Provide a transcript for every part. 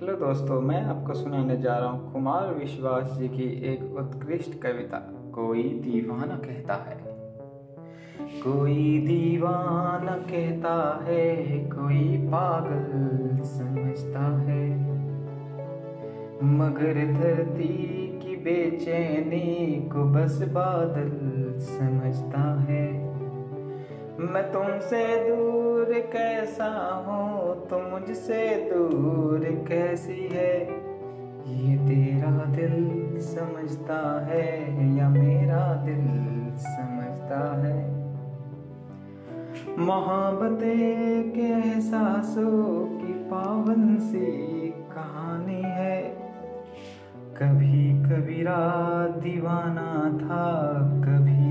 Hello दोस्तों, मैं आपको सुनाने जा रहा हूँ कुमार विश्वास जी की एक उत्कृष्ट कविता, कोई दीवाना कहता है। कोई दीवाना कहता है, कोई पागल समझता है। मगर धरती की बेचैनी को बस बादल समझता है। मैं तुमसे दूर कैसा हूँ? तुम मुझसे दूर कैसी है? ये तेरा दिल समझता है या मेरा दिल समझता है? मोहब्बत के एहसासों की पावन सी कहानी है। कभी कभी रात दीवाना था, कभी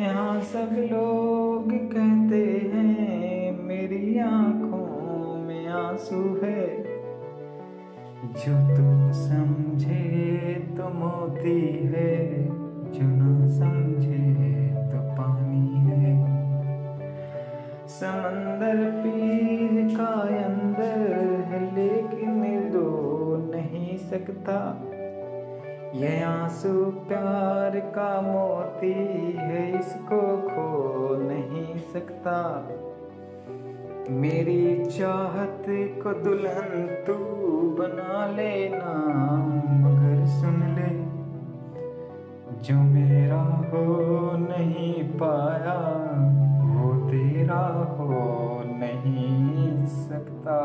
यहाँ सब लोग कहते हैं, मेरी आँखों में आँसू है। जो तू समझे तो मोती है, जो ना समझे तो पानी है। समंदर पीर का अंदर है, लेकिन रो नहीं सकता। ये आँसू प्यार का मोती है, इसको खो नहीं सकता। मेरी चाहत को दुल्हन तू बना लेना मगर सुन ले, जो मेरा हो नहीं पाया, वो तेरा हो नहीं सकता।